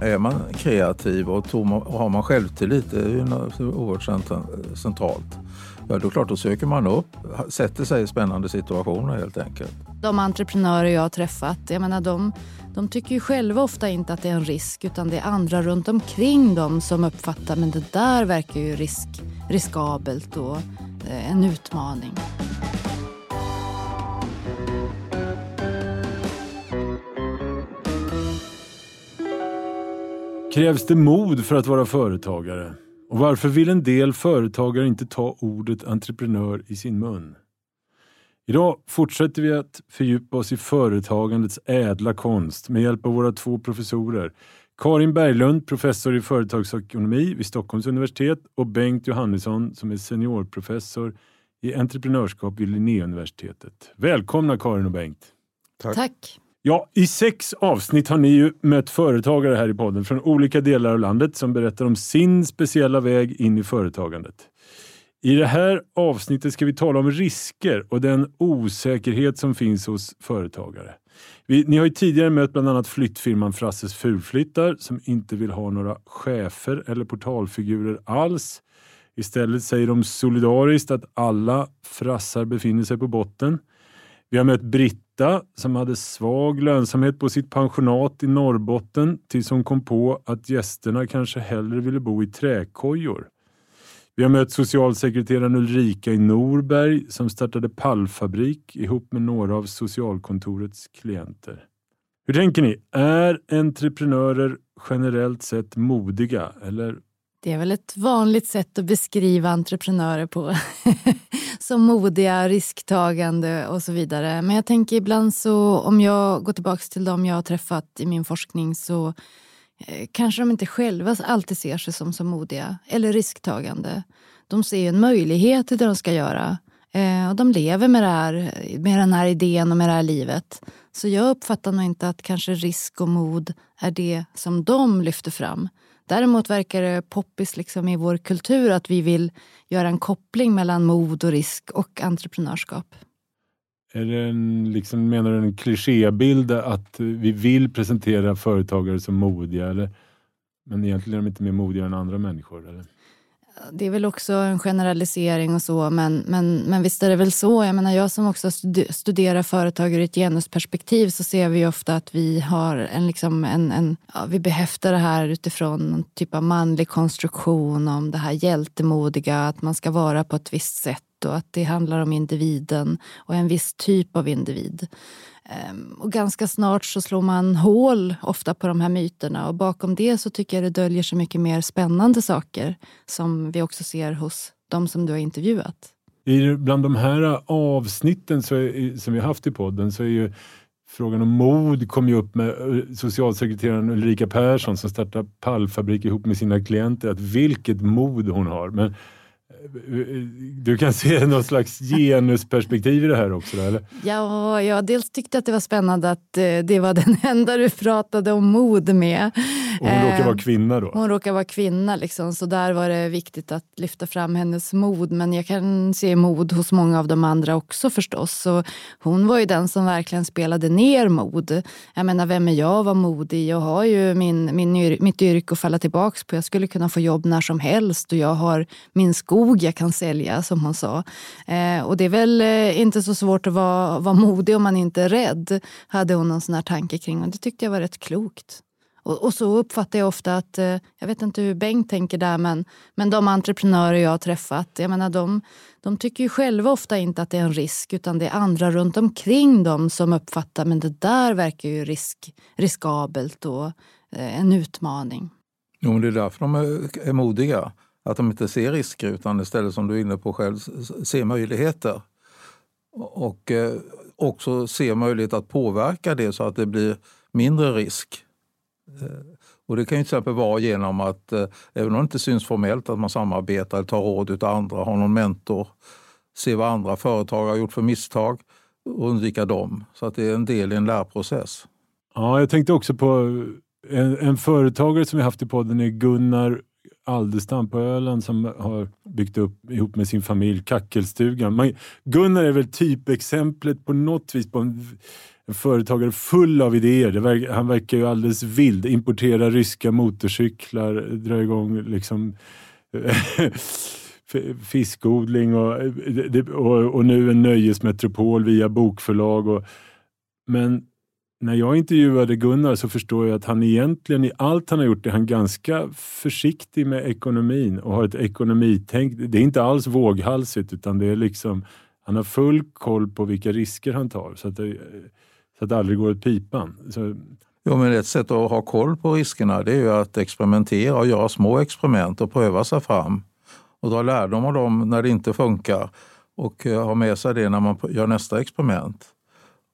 är man kreativ och, och har man självtillit, det är ju oerhört centralt. Ja, då klart, då söker man upp, sätter sig i spännande situationer helt enkelt. De entreprenörer jag har träffat, jag menar de, de tycker ju själva ofta inte att det är en risk utan det är andra runt omkring dem som uppfattar men det där verkar ju risk, riskabelt och eh, en utmaning. Krävs det mod för att vara företagare? Och varför vill en del företagare inte ta ordet entreprenör i sin mun? Idag fortsätter vi att fördjupa oss i företagandets ädla konst med hjälp av våra två professorer. Karin Berglund, professor i företagsekonomi vid Stockholms universitet och Bengt Johannesson som är seniorprofessor i entreprenörskap vid Linnéuniversitetet. Välkomna Karin och Bengt. Tack. Tack. Ja, I sex avsnitt har ni ju mött företagare här i podden från olika delar av landet som berättar om sin speciella väg in i företagandet. I det här avsnittet ska vi tala om risker och den osäkerhet som finns hos företagare. Vi, ni har ju tidigare mött bland annat flyttfirman Frasses Fulflyttar som inte vill ha några chefer eller portalfigurer alls. Istället säger de solidariskt att alla frassar befinner sig på botten. Vi har mött Britta som hade svag lönsamhet på sitt pensionat i Norrbotten tills hon kom på att gästerna kanske hellre ville bo i träkojor. Vi har mött socialsekreteraren Ulrika i Norberg som startade pallfabrik ihop med några av socialkontorets klienter. Hur tänker ni? Är entreprenörer generellt sett modiga eller det är väl ett vanligt sätt att beskriva entreprenörer på. Som modiga, risktagande och så vidare. Men jag tänker ibland så, om jag går tillbaka till dem jag har träffat i min forskning så eh, kanske de inte själva alltid ser sig som så modiga eller risktagande. De ser en möjlighet i det de ska göra. Eh, och de lever med, det här, med den här idén och med det här livet. Så jag uppfattar nog inte att kanske risk och mod är det som de lyfter fram. Däremot verkar det poppis liksom i vår kultur att vi vill göra en koppling mellan mod och risk och entreprenörskap. Är det en, liksom, menar du en klichébild att vi vill presentera företagare som modiga? Eller? Men egentligen är de inte mer modiga än andra människor? Eller? Det är väl också en generalisering och så, men, men, men visst är det väl så. Jag menar, jag som också studerar företag ur ett genusperspektiv så ser vi ofta att vi har en, liksom en, en ja, vi behäftar det här utifrån en typ av manlig konstruktion om det här hjältemodiga, att man ska vara på ett visst sätt och att det handlar om individen och en viss typ av individ. Ehm, och ganska snart så slår man hål ofta på de här myterna och bakom det så tycker jag det döljer sig mycket mer spännande saker som vi också ser hos de som du har intervjuat. I, bland de här avsnitten så är, som vi har haft i podden så är ju frågan om mod kom ju upp med eh, socialsekreteraren Ulrika Persson som startar pallfabrik ihop med sina klienter. Att vilket mod hon har. Men du kan se något slags genusperspektiv i det här också? Eller? Ja, jag dels tyckte att det var spännande att eh, det var den enda du pratade om mod med. Och hon råkar vara eh, kvinna då? Hon råkar vara kvinna, liksom, så där var det viktigt att lyfta fram hennes mod. Men jag kan se mod hos många av de andra också förstås. Så hon var ju den som verkligen spelade ner mod. Jag menar, vem är jag att vara modig? Jag har ju min, min, mitt yrke att falla tillbaka på. Jag skulle kunna få jobb när som helst och jag har min skog jag kan sälja, som hon sa. Eh, och det är väl eh, inte så svårt att vara, vara modig om man inte är rädd, hade hon en sån här tanke kring. Och det tyckte jag var rätt klokt. Och, och, så uppfattar jag ofta att, eh, jag vet inte hur Bengt tänker där, men, men de entreprenörer jag har träffat, jag menar de, de tycker ju själva ofta inte att det är en risk utan det är andra runt omkring dem som uppfattar men det där verkar ju risk, riskabelt och eh, en utmaning. Jo, men det är därför de är, är modiga. Att de inte ser risker utan istället, som du är inne på själv, ser möjligheter. Och eh, också ser möjlighet att påverka det så att det blir mindre risk. Eh, och Det kan ju till exempel vara genom att, eh, även om det inte syns formellt, att man samarbetar, tar råd av andra, har någon mentor, ser vad andra företag har gjort för misstag och undvika dem. Så att det är en del i en lärprocess. Ja, jag tänkte också på en, en företagare som vi haft i podden är Gunnar Aldestam på Öland som har byggt upp ihop med sin familj Kackelstugan. Man, Gunnar är väl typexemplet på något vis på en, en företagare full av idéer. Verkar, han verkar ju alldeles vild. Importera ryska motorcyklar, dra igång liksom fiskodling och, eh, och, och, nu en nöjesmetropol via bokförlag. Och, men när jag intervjuade Gunnar så förstår jag att han egentligen i allt han har gjort är han ganska försiktig med ekonomin och har ett ekonomitänk. Det är inte alls våghalsigt utan det är liksom, han har full koll på vilka risker han tar så att det, så att det aldrig går åt pipan. Så, Jo, men ett sätt att ha koll på riskerna det är ju att experimentera och göra små experiment och pröva sig fram och dra lärdom av dem när det inte funkar och eh, ha med sig det när man gör nästa experiment.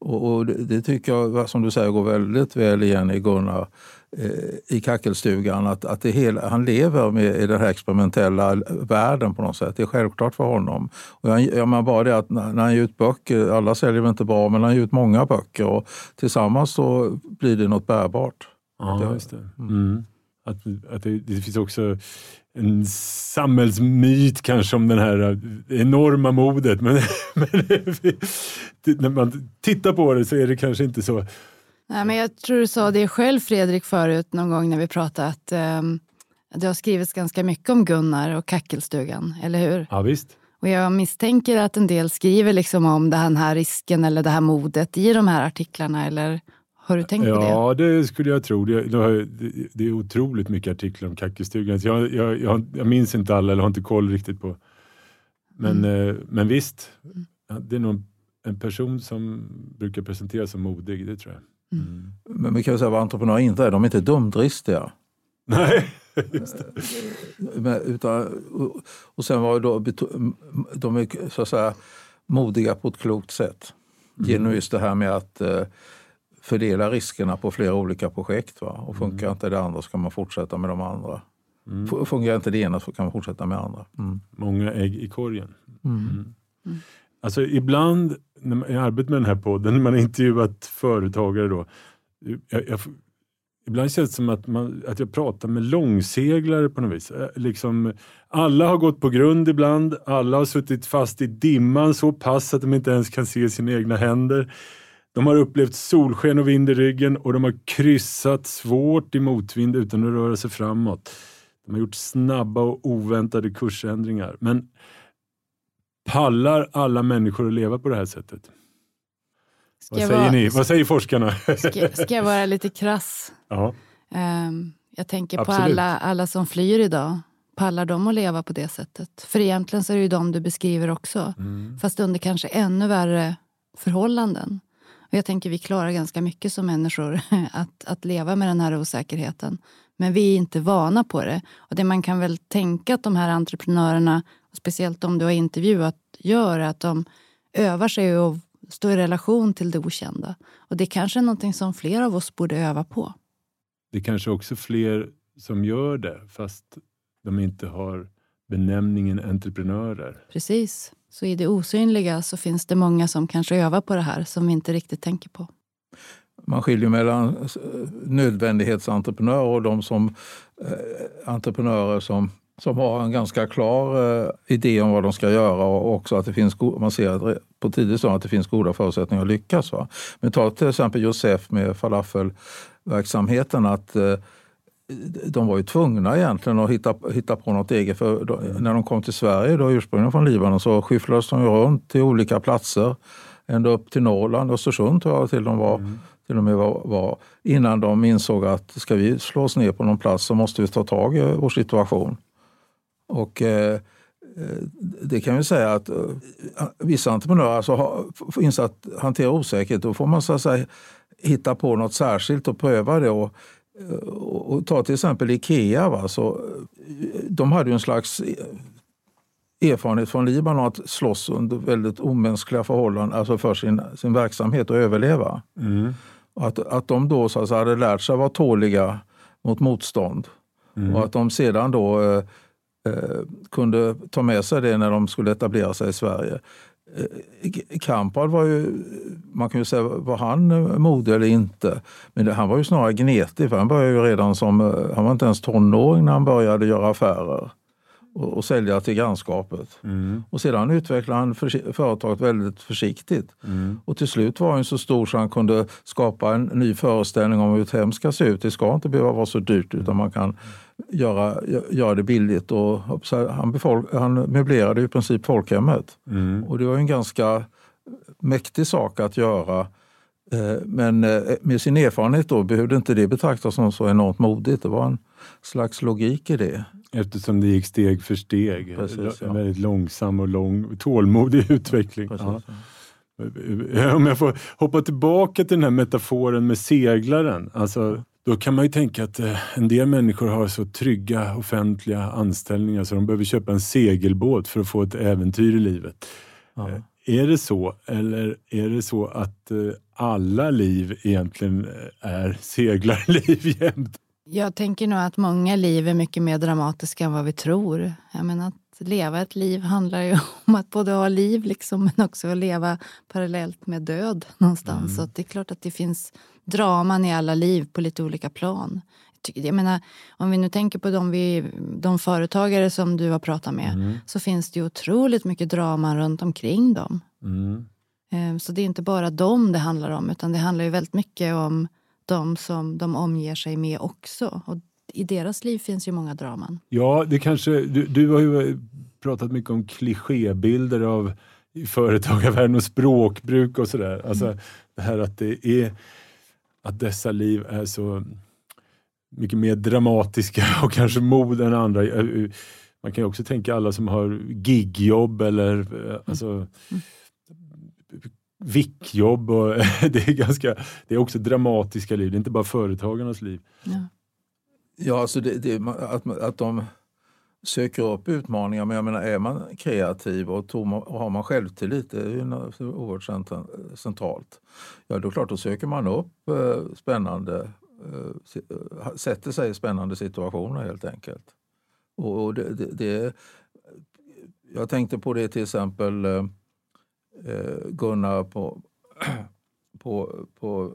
Och, och det, det, tycker jag, som du säger, går väldigt väl igen i Gunnar eh, i Kackelstugan. Att, att det hela, han lever med i den här experimentella världen på något sätt. Det är självklart för honom. Och jag, jag menar bara det att när, när han ger ut böcker, alla säljer väl inte bra, men han ger ut många böcker och tillsammans så blir det något bärbart. Ja, just det. Mm. Att, att det, det finns också en samhällsmyt kanske om det här enorma modet. Men, men när man tittar på det så är det kanske inte så. Nej, men jag tror du sa det själv Fredrik förut någon gång när vi pratade att um, det har skrivits ganska mycket om Gunnar och Kackelstugan, eller hur? Ja, visst. Och jag misstänker att en del skriver liksom om den här risken eller det här modet i de här artiklarna. Eller har du tänkt ja, på det? Ja, det skulle jag tro. Det, det är otroligt mycket artiklar om Kackelstugan. Jag, jag, jag, jag, minns inte alla eller har inte koll riktigt på. Men, mm. eh, men visst, det är nog en person som brukar presenteras som modig, det tror jag. Mm. mm. Men vi kan säga vad entreprenörer inte är, de är inte dumdristiga. Nej, just det. Men, utan, och sen var då, de är så att säga modiga på ett klokt sätt. Mm. Genom just det här med att eh, fördela riskerna på flera olika projekt. Va? Och funkar mm. inte det andra så kan man fortsätta med de andra. Mm. Fungerar inte det ena så kan man fortsätta med andra. Mm. Många ägg i korgen. Alltså ibland när man, i arbetet med den här podden, när man har intervjuat företagare då, jag, jag, ibland känns det som att, man, att jag pratar med långseglare på något vis. Eh, liksom, alla har gått på grund ibland, alla har suttit fast i dimman så pass att de inte ens kan se sina egna händer. De har upplevt solsken och vind i ryggen och de har kryssat svårt i motvind utan att röra sig framåt. De har gjort snabba och oväntade kursändringar. Men pallar alla människor att leva på det här sättet? Vad säger vara, ni? Vad säger forskarna? Ska, ska jag vara lite krass? Ja. Um, jag tänker Absolut. på alla, alla som flyr idag. Pallar de att leva på det sättet? För egentligen så är det ju de du beskriver också. Mm. Fast under kanske ännu värre förhållanden. Och jag tänker vi klarar ganska mycket som människor att, att leva med den här osäkerheten. Men vi är inte vana på det. Och det man kan väl tänka att de här entreprenörerna, speciellt de du har intervjuat, gör är att de övar sig och stå i relation till det okända. Och det kanske är någonting som fler av oss borde öva på. Det är kanske också fler som gör det fast de inte har benämningen entreprenörer. Precis. Så i det osynliga så finns det många som kanske övar på det här som vi inte riktigt tänker på. Man skiljer mellan nödvändighetsentreprenörer och de som eh, entreprenörer som, som har en ganska klar eh, idé om vad de ska göra och också att det finns, man ser på tidigt stadium att det finns goda förutsättningar att lyckas. Va? Men ta till exempel Josef med falafelverksamheten. att eh, de var ju tvungna egentligen att hitta, hitta på något eget. För då, när de kom till Sverige, då, ursprungligen från Libanon, så skyfflades de runt till olika platser. Ända upp till Norrland, Östersund tror jag till, de var, mm. till och med var, var, Innan de insåg att ska vi slå oss ner på någon plats så måste vi ta tag i vår situation. Och eh, det kan vi säga att eh, vissa entreprenörer alltså har insett att hantera osäkerhet. Då får man så att säga, hitta på något särskilt och pröva det. Och och ta till exempel Ikea. Va? Så, de hade ju en slags erfarenhet från Libanon att slåss under väldigt omänskliga förhållanden alltså för sin, sin verksamhet och överleva. Mm. Att, att de då så att säga, hade lärt sig vara tåliga mot motstånd. Mm. Och att de sedan då eh, eh, kunde ta med sig det när de skulle etablera sig i Sverige. Kampad var ju, man kan ju säga, var han modig eller inte? Men han var ju snarare gnetig för han började ju redan som, han var inte ens tonåring när han började göra affärer och, och sälja till grannskapet. Mm. Och sedan utvecklade han för, företaget väldigt försiktigt. Mm. Och till slut var han så stor så han kunde skapa en ny föreställning om hur ett hem ska se ut. Det ska inte behöva vara så dyrt utan man kan göra, göra det billigt. Och, han, befolk, han möblerade i princip folkhemmet. Mm. Och det var en ganska mäktig sak att göra. Eh, men eh, med sin erfarenhet då behövde inte det betraktas som så enormt modigt. Det var en slags logik i det. Eftersom det gick steg för steg. Precis, ja. En väldigt långsam och lång, tålmodig utveckling. Precis, ja. Om jag får hoppa tillbaka till den här metaforen med seglaren. Alltså, då kan man ju tänka att eh, en del människor har så trygga offentliga anställningar så de behöver köpa en segelbåt för att få ett äventyr i livet. Ja. Eh, är det så eller är det så att eh, alla liv egentligen är seglarliv jämt? Jag tänker nog att många liv är mycket mer dramatiska än vad vi tror. Jag menar, att leva ett liv handlar ju om att både ha liv liksom, men också att leva parallellt med död någonstans. Mm. Så det är klart att det finns draman i alla liv på lite olika plan. Jag menar, om vi nu tänker på de, vi, de företagare som du har pratat med mm. så finns det ju otroligt mycket drama runt omkring dem. Mm. Eh, så det är inte bara dem det handlar om utan det handlar ju väldigt mycket om de som de omger sig med också. Och I deras liv finns ju många draman. Ja, det kanske, du, du har ju pratat mycket om klichébilder av företagarvärlden och språkbruk och sådär. Alltså mm. det här att det är att dessa liv är så mycket mer dramatiska och kanske mod än andra. Man kan ju också tänka alla som har gigjobb eller eh, alltså, mm vickjobb och det är, ganska, det är också dramatiska liv, det är inte bara företagarnas liv. Ja, ja alltså det, det, att, att de söker upp utmaningar, men jag menar är man kreativ och, tom, och har man självtillit, det är ju oerhört centralt. Ja, då klart då söker man upp eh, spännande, eh, eh sätter sig i spännande situationer helt enkelt. Och, och det, det, det, jag tänkte på det till exempel eh, eh Gunnar på, på, på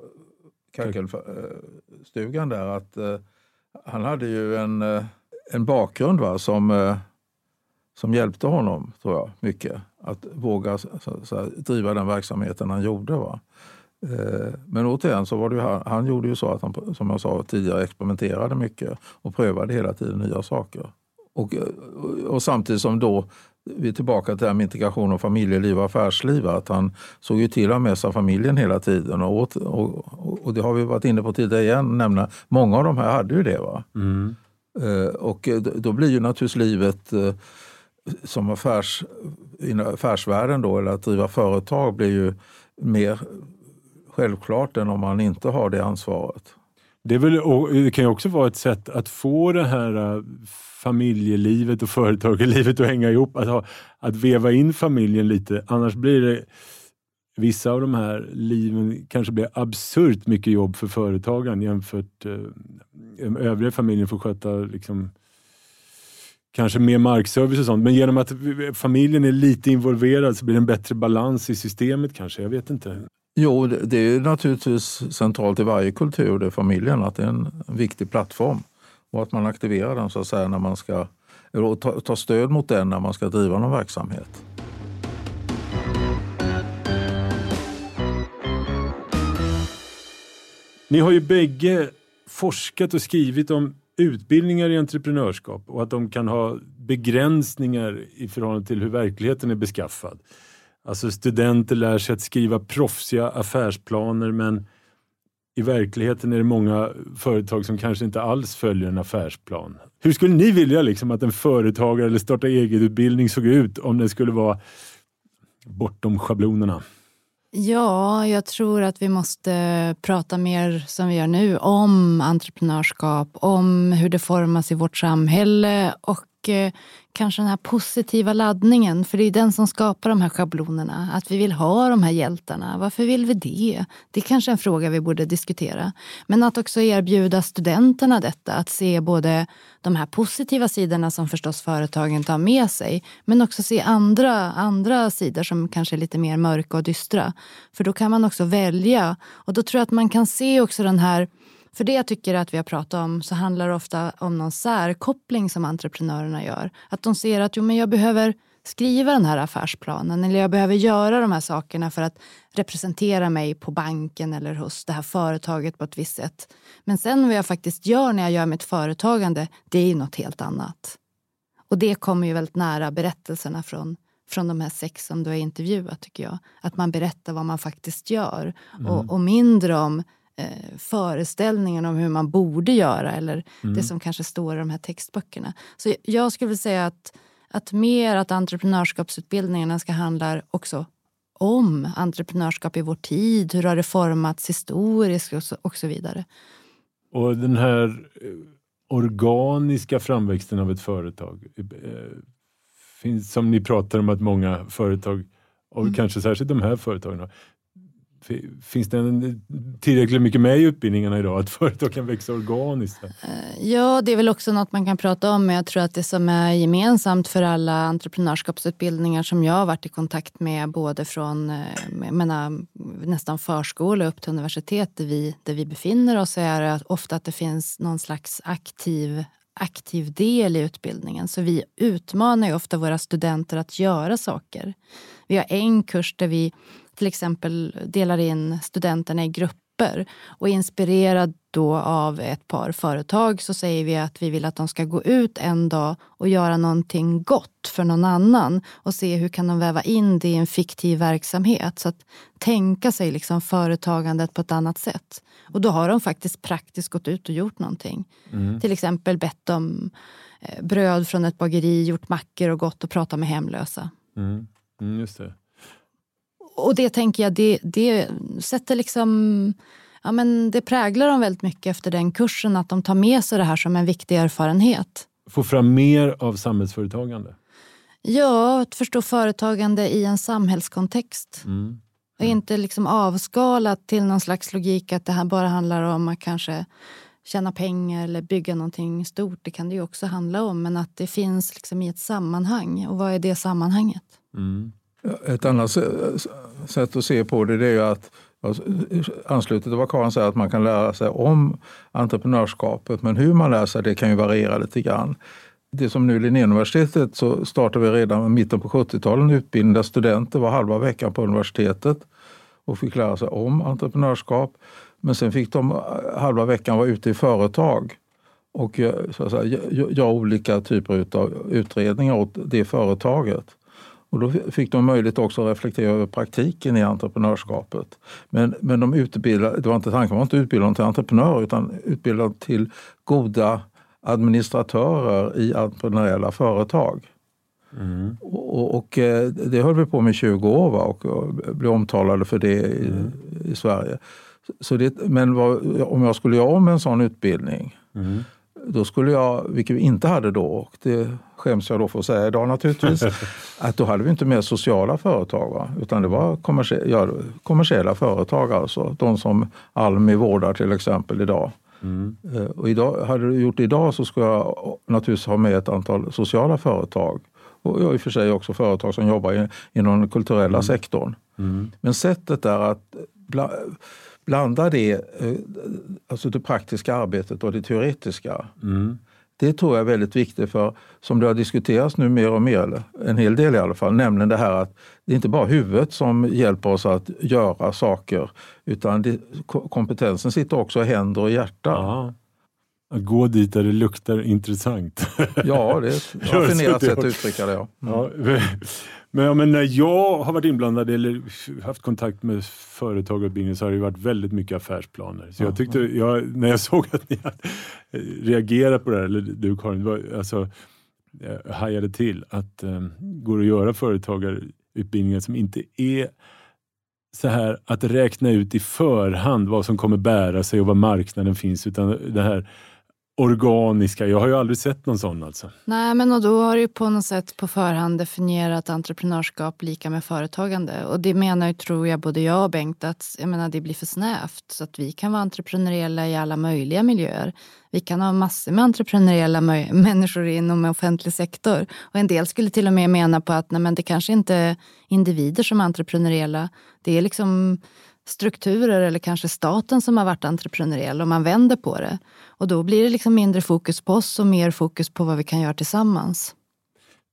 Kackelstugan eh, där att eh, han hade ju en, eh, en bakgrund va, som, eh, som hjälpte honom, tror jag, mycket. Att våga så, så här, driva den verksamheten han gjorde. Va. Eh, men återigen så var det han, han gjorde ju så att han, som jag sa tidigare, experimenterade mycket och prövade hela tiden nya saker. Och, eh, och samtidigt som då vi är tillbaka till det här med integration och familjeliv och affärsliv. Att han såg ju till att ha med sig familjen hela tiden. Och, åt, och, och, det har vi varit inne på tidigare igen. Nämna, många av de här hade ju det. Va? Mm. Eh, och eh, då blir ju naturligtvis livet eh, som affärs, affärsvärlden då, eller att driva företag blir ju mer självklart än om man inte har det ansvaret. Det, väl, det kan ju också vara ett sätt att få det här familjelivet och företagarlivet att hänga ihop. Att, ha, att veva in familjen lite. Annars blir det vissa av de här liven kanske blir absurt mycket jobb för företagaren jämfört eh, övriga familjen får sköta liksom, kanske mer markservice och sånt. Men genom att familjen är lite involverad så blir det en bättre balans i systemet kanske. Jag vet inte. Jo, det är naturligtvis centralt i varje kultur, det är familjen, att det är en viktig plattform. Och att man aktiverar den så att säga när man ska, och tar stöd mot den när man ska driva någon verksamhet. Ni har ju bägge forskat och skrivit om utbildningar i entreprenörskap och att de kan ha begränsningar i förhållande till hur verkligheten är beskaffad. Alltså studenter lär sig att skriva proffsiga affärsplaner men i verkligheten är det många företag som kanske inte alls följer en affärsplan. Hur skulle ni vilja liksom att en företagare eller starta eget-utbildning såg ut om den skulle vara bortom schablonerna? Ja, jag tror att vi måste prata mer som vi gör nu om entreprenörskap, om hur det formas i vårt samhälle och och eh, kanske den här positiva laddningen. För det är den som skapar de här schablonerna. Att vi vill ha de här hjältarna. Varför vill vi det? Det är kanske en fråga vi borde diskutera. Men att också erbjuda studenterna detta. Att se både de här positiva sidorna som förstås företagen tar med sig. Men också se andra, andra sidor som kanske är lite mer mörka och dystra. För då kan man också välja. Och då tror jag att man kan se också den här för det jag tycker att vi har pratat om så handlar det ofta om någon särkoppling som entreprenörerna gör. Att de ser att jo, men jag behöver skriva den här affärsplanen eller jag behöver göra de här sakerna för att representera mig på banken eller hos det här företaget på ett visst sätt. Men sen vad jag faktiskt gör när jag gör mitt företagande, det är ju något helt annat. Och det kommer ju väldigt nära berättelserna från, från de här sex som du har intervjuat tycker jag. Att man berättar vad man faktiskt gör mm. och, och mindre om eh, föreställningen om hur man borde göra eller mm. det som kanske står i de här textböckerna. Så jag skulle säga att, att mer att entreprenörskapsutbildningarna ska handla också om entreprenörskap i vår tid. Hur har det formats historiskt och så, och så vidare. Och den här eh, organiska framväxten av ett företag. Eh, finns, som ni pratar om att många företag, och mm. kanske särskilt de här företagen, Finns det en, tillräckligt mycket med i utbildningarna idag att företag kan växa organiskt? Eh, ja, det är väl också något man kan prata om. Men jag tror att det som är gemensamt för alla entreprenörskapsutbildningar som jag har varit i kontakt med både från eh, menar, nästan förskola upp till universitet där vi, där vi befinner oss är att ofta att det finns någon slags aktiv aktiv del i utbildningen. Så vi utmanar ju ofta våra studenter att göra saker. Vi har en kurs där vi till exempel delar in studenterna i grupper. Och inspirerad då av ett par företag så säger vi att vi vill att de ska gå ut en dag och göra någonting gott för någon annan och se hur kan de väva in det i en fiktiv verksamhet. Så att tänka sig liksom företagandet på ett annat sätt. Och då har de faktiskt praktiskt gått ut och gjort någonting. Mm. Till exempel bett om eh, bröd från ett bageri, gjort mackor och gått och pratat med hemlösa. Mm. Mm, just det och det tänker jag, det, det sätter liksom... Ja, men det präglar dem väldigt mycket efter den kursen, att de tar med sig det här som en viktig erfarenhet. Få fram mer av samhällsföretagande? Ja, att förstå företagande i en samhällskontext. Mm. Och inte liksom avskalat till någon slags logik att det här bara handlar om att kanske tjäna pengar eller bygga någonting stort. Det kan det ju också handla om. Men att det finns liksom i ett sammanhang. Och vad är det sammanhanget? Mm. Ett annat sätt att se på det, det är ju att anslutet till vad Karin säger, att man kan lära sig om entreprenörskapet. Men hur man lär sig det kan ju variera lite grann. Det som nu Linnéuniversitetet så startade vi redan i mitten på 70-talet en utbildning där studenter var halva veckan på universitetet och fick lära sig om entreprenörskap. Men sen fick de eh, halva veckan vara ute i företag och så att säga, göra olika typer av utredningar åt det företaget. Och då fick de möjlighet också att reflektera över praktiken i entreprenörskapet. Men, men de utbildade, det var inte tanken var inte utbilda dem till entreprenörer utan utbilda till goda administratörer i entreprenöriella företag. Mm. Och, och, eh, det höll vi på med i 20 år va? och blev omtalade för det i, mm. i Sverige. Så det, men vad, om jag skulle göra om en sån utbildning mm. Då skulle jag, vilket vi inte hade då, och det skäms jag då för att säga idag naturligtvis, att då hade vi inte mer sociala företag. Va? Utan det var kommersie ja, kommersiella företag, alltså de som Almi vårdar till exempel idag. Mm. Eh, och idag, hade du gjort det idag så skulle jag naturligtvis ha med ett antal sociala företag. Och i och för sig också företag som jobbar inom den kulturella mm. sektorn. Mm. Men sättet är att blanda det, eh, alltså det praktiska arbetet och det teoretiska. Mm. Det tror jag är väldigt viktigt för, som det har diskuterats nu mer och mer, en hel del i alla fall, nämligen det här att det är inte bara huvudet som hjälper oss att göra saker utan det, kompetensen sitter också i händer och hjärta. Aha. Att gå dit där det luktar intressant. Ja, det är ett raffinerat sätt att uttrycka det. Ja. Mm. Ja, men, men, när jag har varit inblandad eller haft kontag med företagarutbildning så har det varit väldigt mycket affärsplaner. Så jag tyckte, jag, när jag såg att ni reagerade på det här, eller du Karin, var, alltså, jag hajade till att um, går att göra företagarutbildningar som inte är så här att räkna ut i förhand vad som kommer bära sig och var marknaden finns, utan det här organiska. Jag har ju aldrig sett någon sån alltså. Nej, men och då har du på något sätt på förhand definierat entreprenörskap lika med företagande. Och det menar ju, tror jag, både jag och Bengt att jag menar, det blir för snävt. Så att vi kan vara entreprenöriella i alla möjliga miljöer. Vi kan ha massor med entreprenöriella människor inom offentlig sektor. Och en del skulle till och med mena på att nej, men det kanske inte är individer som är entreprenöriella. Det är liksom strukturer eller kanske staten som har varit entreprenöriell om man vänder på det. Och då blir det liksom mindre fokus på oss och mer fokus på vad vi kan göra tillsammans.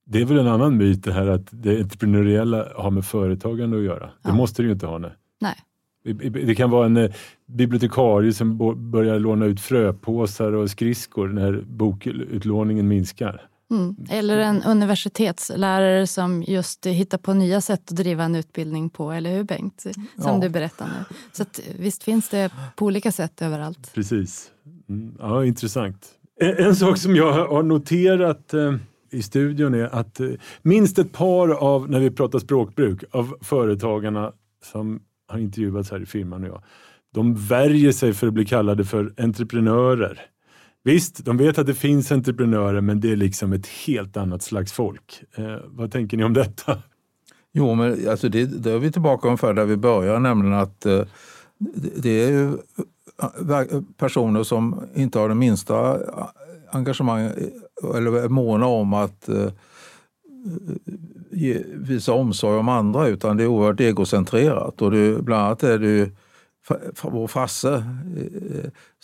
Det är väl en annan myt det här att det entreprenöriella har med företagande att göra. Ja. Det måste det ju inte ha. Nej. nej. Det kan vara en eh, bibliotekarie som börjar låna ut fröpåsar och skridskor när bokutlåningen minskar. Mm. Eller en universitetslärare som just hittar på nya sätt att driva en utbildning på, eller hur Bengt? Som ja. du berättar nu. Så att, visst finns det på olika sätt överallt. Precis. Mm. Ja, intressant. En, en, sak som jag har noterat eh, i studion är att eh, minst ett par av, när vi pratar språkbruk, av företagarna som har intervjuats här i firman och jag, de värjer sig för att bli kallade för entreprenörer. Visst, de vet att det finns entreprenörer men det är liksom ett helt annat slags folk. Eh, vad tänker ni om detta? Jo, men alltså det, det är vi tillbaka ungefär där vi börjar, nämligen att eh, det är ju eh, eh, personer som inte har det minsta eh, engagemang eller är måna om att eh, ge, visa omsorg om andra utan det är oerhört egocentrerat. Och det, bland annat är det ju vår fasse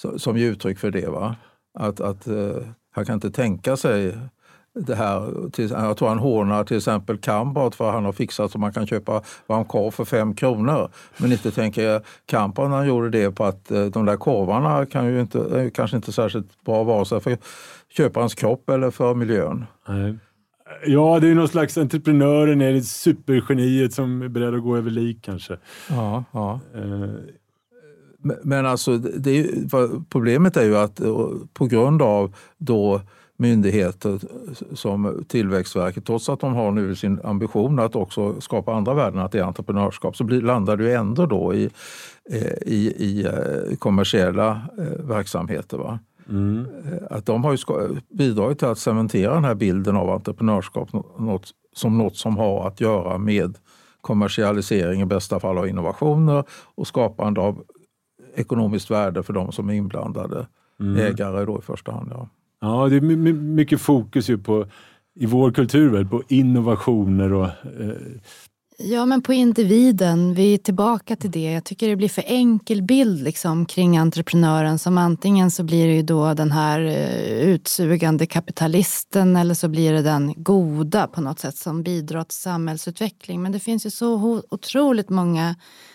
eh, som ger uttryck för det. Va? Att, att uh, han kan inte tänka sig det här. Jag tror han hånar till exempel Kamprad för han har fixat så man kan köpa varm korv för fem kronor. Men inte tänker Kamprad när han gjorde det på att uh, de där korvarna kan ju inte, är kanske inte särskilt bra vare sig för köparens kropp eller för miljön. Nej. Ja, det är någon slags entreprenören, är det supergeniet som är beredd att gå över lik kanske. Ja, ja. Men alltså, det, problemet är ju att på grund av då myndigheter som Tillväxtverket, trots att de har nu sin ambition att också skapa andra värden, att det är entreprenörskap, så blir, landar ju ändå då i, eh, i, i eh, kommersiella eh, verksamheter. Va? Mm. Att de har ju bidragit till att cementera den här bilden av entreprenörskap som något som har att göra med kommersialisering i bästa fall av innovationer och skapande av ekonomiskt värde för de som är inblandade. Mm. Ägare då i första hand. Ja, ja det är mycket fokus ju på, i vår kultur på innovationer och eh... Ja, men på individen. Vi är tillbaka till det. Jag tycker det blir för enkel bild liksom, kring entreprenören. Som antingen så blir det ju då den här eh, utsugande kapitalisten eller så blir det den goda på något sätt som bidrar till samhällsutveckling. Men det finns ju så otroligt många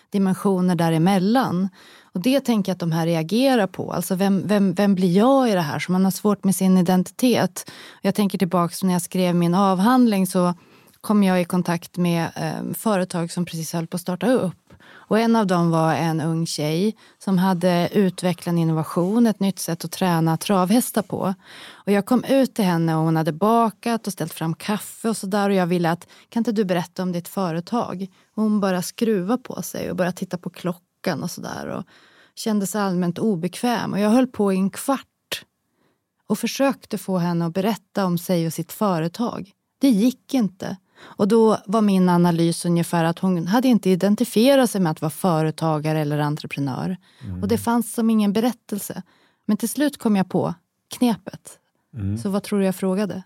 dimensioner däremellan. Och det tänker jag att de här reagerar på. Alltså vem, vem, vem blir jag i det här? Så man har svårt med sin identitet. Jag tänker tillbaka när jag skrev min avhandling så kom jag i kontakt med eh, företag som precis höll på att starta upp. Och en av dem var en ung tjej som hade utvecklat en innovation, ett nytt sätt att träna travhästar på. Och jag kom ut till henne och hon hade bakat och ställt fram kaffe och sådär och jag ville att kan inte du berätta om ditt företag? Och hon bara skruva på sig och började titta på klockan och sådär kände sig allmänt obekväm och jag höll på i en kvart och försökte få henne att berätta om sig och sitt företag. Det gick inte. Och då var min analys ungefär att hon hade inte identifierat sig med att vara företagare eller entreprenör. Mm. Och det fanns som ingen berättelse. Men till slut kom jag på knepet. Mm. Så vad tror du jag frågade?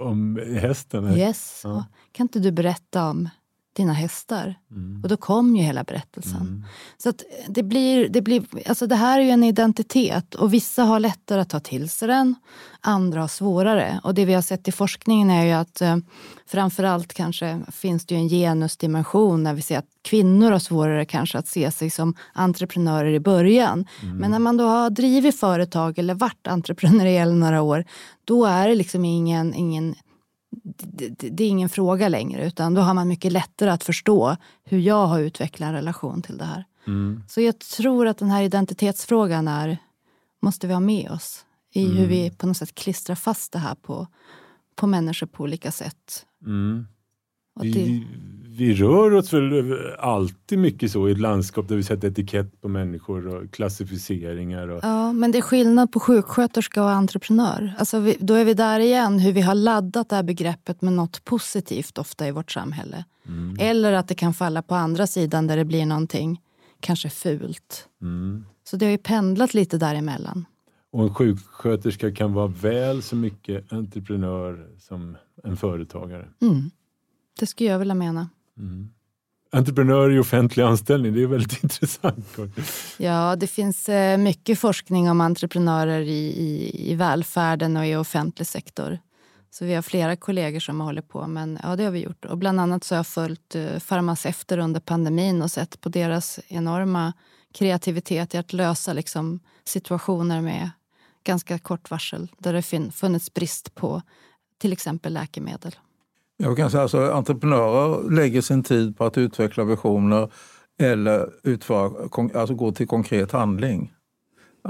Om hästen? Yes. Ja. Kan inte du berätta om dina hästar. Mm. Och då kom ju hela berättelsen. Mm. Så att det, blir, det, blir, alltså det här är ju en identitet och vissa har lättare att ta till sig den, andra har svårare. Och det vi har sett i forskningen är ju att eh, framförallt kanske finns det ju en genusdimension när vi ser att kvinnor har svårare kanske att se sig som entreprenörer i början. Mm. Men när man då har drivit företag eller varit entreprenöriell några år, då är det liksom ingen, ingen det, det, är ingen fråga längre utan då har man mycket lättare att förstå hur jag har utvecklat en relation till det här. Mm. Så jag tror att den här identitetsfrågan är, måste vi ha med oss i mm. hur vi på något sätt klistrar fast det här på, på människor på olika sätt. Mm. Vi, vi rör oss väl alltid mycket så i ett landskap där vi sätter etikett på människor och klassificeringar. Och... Ja, men det är skillnad på sjuksköterska och entreprenör. Alltså vi, då är vi där igen, hur vi har laddat det här begreppet med något positivt ofta i vårt samhälle. Mm. Eller att det kan falla på andra sidan där det blir någonting kanske fult. Mm. Så det har ju pendlat lite däremellan. Och en sjuksköterska kan vara väl så mycket entreprenör som en företagare. Mm. Det skulle jag vilja mena. Mm. Entreprenör i offentlig anställning, det är väldigt intressant. Ja, det finns eh, mycket forskning om entreprenörer i, i, i välfärden och i offentlig sektor. Så vi har flera kollegor som håller på, men ja, det har vi gjort. Och bland annat så har jag följt eh, farmaceuter under pandemin och sett på deras enorma kreativitet i att lösa liksom, situationer med ganska kort varsel där det funnits brist på till exempel läkemedel. Jag kan säga alltså, entreprenörer lägger sin tid på att utveckla visioner eller utföra, alltså gå till konkret handling.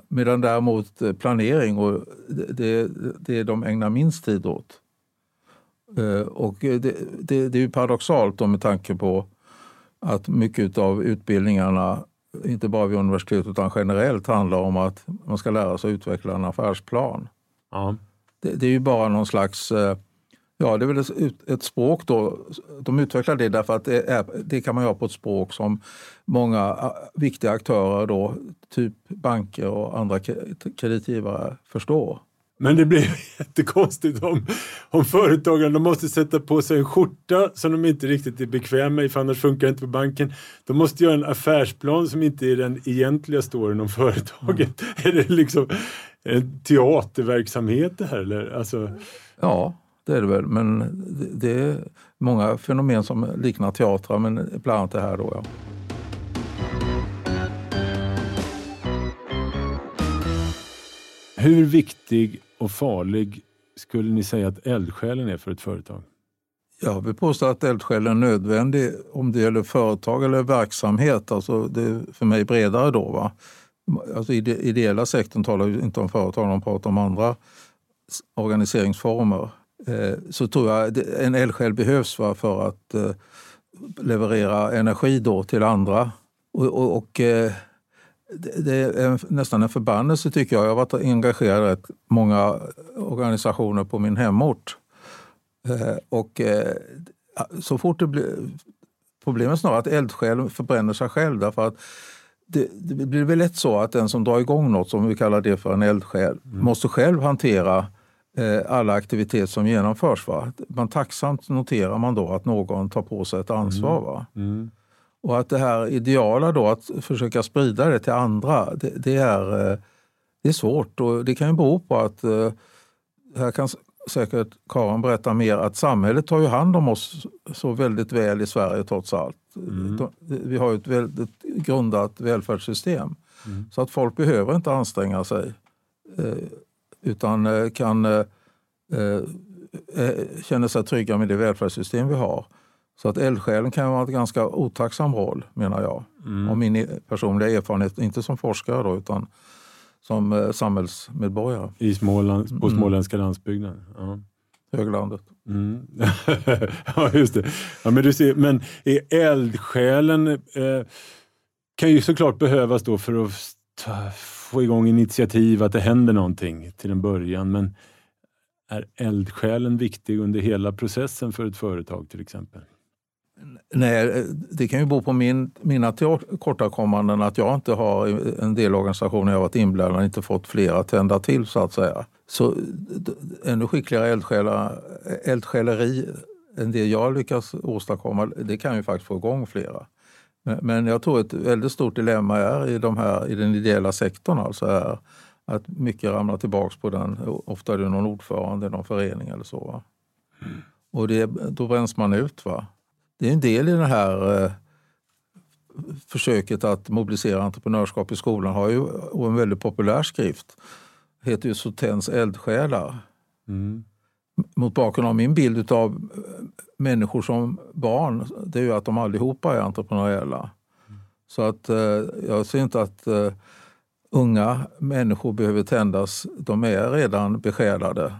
Medan däremot planering, och det, det de ägnar minst tid åt. Eh, och det, det, det är ju paradoxalt med tanke på att mycket av utbildningarna, inte bara vid universitet utan generellt, handlar om att man ska lära sig att utveckla en affärsplan. Ja. Det, det, är ju bara någon slags eh, Ja, det är väl ett, ett språk då. De utvecklar det därför att det, är, det kan man göra på ett språk som många viktiga aktörer, då, typ banker och andra kreditgivare, förstår. Men det blir jättekonstigt om, om företagen måste sätta på sig en skjorta som de inte riktigt är bekväma i för annars funkar det inte på banken. De måste göra en affärsplan som inte är den egentliga storyn om företaget. Mm. Är det liksom en teaterverksamhet det här? Eller? Alltså... Ja, det är det väl. Men det är många fenomen som liknar teatrar, men bland annat det här då. Ja. Hur viktig och farlig skulle ni säga att eldsjälen är för ett företag? Jag vill påstå att eldsjälen är nödvändig om det gäller företag eller verksamhet. Alltså det är för mig bredare då. Va? Alltså I den ideella sektorn talar vi inte om företag, de pratar om andra organiseringsformer. Eh, så tror jag en eldsjäl behövs för att eh, leverera energi då till andra. Och, och, och eh, det är nästan en förbannelse tycker jag. Jag har varit engagerad i rätt många organisationer på min hemort. Och så fort det blir... Problemet är snarare att eldsjälen förbränner sig själv därför att det, det, blir väl lätt så att den som drar igång något, som vi kallar det för en eldsjäl, mm. måste själv hantera alla aktiviteter som genomförs. Va? Man tacksamt noterar man då att någon tar på sig ett ansvar. Va? Mm. Mm. Och att det här ideala då, att försöka sprida det till andra, det, det är, eh, det är svårt. Och det kan ju bero på att, eh, här kan säkert Karin berätta mer, att samhället tar ju hand om oss så väldigt väl i Sverige trots allt. Mm. Vi har ett väldigt grundat välfärdssystem. Mm. Så att folk behöver inte anstränga sig utan eh, kan eh, eh, känna sig trygga med det välfärdssystem vi har. Så att eldsjälen kan vara en ganska otacksam roll, menar jag. Mm. Och min e-, personliga erfarenhet, inte som forskare då, utan som samhällsmedborgare. I Småland, på mm. småländska mm. landsbygden? Ja. Höglandet. Mm. ja, just det. Ja, men, du ser, men eldsjälen eh, kan ju såklart behövas då för att få igång initiativ, att det händer någonting till en början. Men är eldsjälen viktig under hela processen för ett företag till exempel? Nej, det kan ju bero på min, mina tillkortakommanden att jag inte har en del organisationer jag varit inblandad inte fått fler att tända till så att säga. Så ännu skickligare eldsjälar, eldsjäleri än det jag lyckas åstadkomma, det kan ju faktiskt få igång flera. Men jag tror ett väldigt stort dilemma är i, de här, i den ideella sektorn alltså är att mycket ramlar tillbaks på den, ofta är det någon ordförande i någon förening eller så. Mm. Och det, då bränns man ut. Va? Det är en del i det här eh, försöket att mobilisera entreprenörskap i skolan har ju en väldigt populär skrift. heter ju Sotens eldsjälar. Mm mot bakgrund av min bild av eh, människor som barn, det är ju att de allihopa är entreprenöriella. Så att eh, jag ser inte att eh, unga människor behöver tändas. De är redan besjälade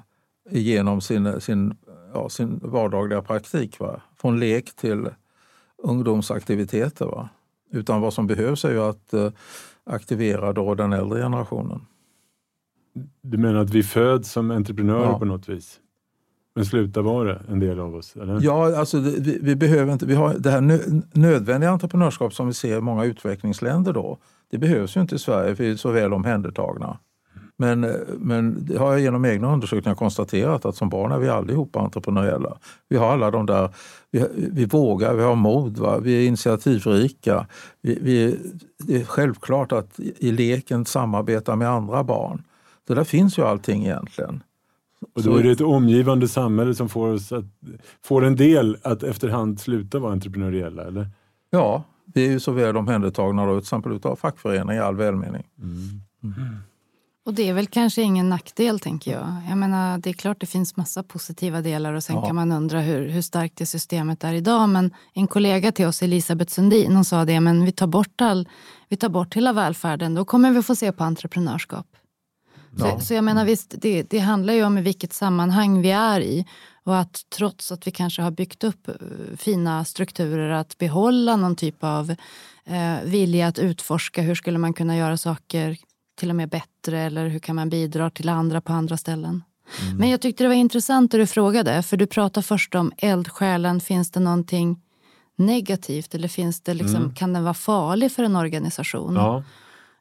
genom sin, sin, ja, sin vardagliga praktik. Va? Från lek till ungdomsaktiviteter. Va? Utan vad som behövs är ju att eh, aktivera då den äldre generationen. Du menar att vi föds som entreprenörer Ja. på något vis? Men sluta vara det, en del av oss? Eller? Ja, alltså vi, vi behöver inte, vi har det här nödvändiga entreprenörskap som vi ser i många utvecklingsländer då. Det behövs ju inte i Sverige för vi är så väl omhändertagna. Men, men det har jag genom egna undersökningar konstaterat att som barn är vi allihopa entreprenöriella. Vi har alla de där, vi, vi vågar, vi har mod, va? vi är initiativrika. Vi, vi, det är självklart att i leken samarbeta med andra barn. Det där finns ju allting egentligen. Och då är det ett omgivande samhälle som får, oss att, får en del att efterhand sluta vara entreprenöriella, eller? Ja, vi är ju så väl omhändertagna då, till exempel utav fackföreningar i all välmening. Och det är väl kanske ingen nackdel, tänker jag. Jag menar, det är klart det finns massa positiva delar och sen Ja. kan man undra hur, hur starkt det systemet är idag. Men en kollega till oss, Elisabeth Sundin, hon sa det, men vi tar bort, all, vi tar bort hela välfärden, då kommer vi få se på entreprenörskap. Så, Ja. så jag menar visst, det, det handlar ju om i vilket sammanhang vi är i. Och att trots att vi kanske har byggt upp eh, fina strukturer att behålla någon typ av eh, vilja att utforska hur skulle man kunna göra saker till och med bättre eller hur kan man bidra till andra på andra ställen. Men jag tyckte det var intressant det du frågade för du pratade först om eldsjälen. Finns det någonting negativt eller finns det liksom, kan den vara farlig för en organisation? Ja.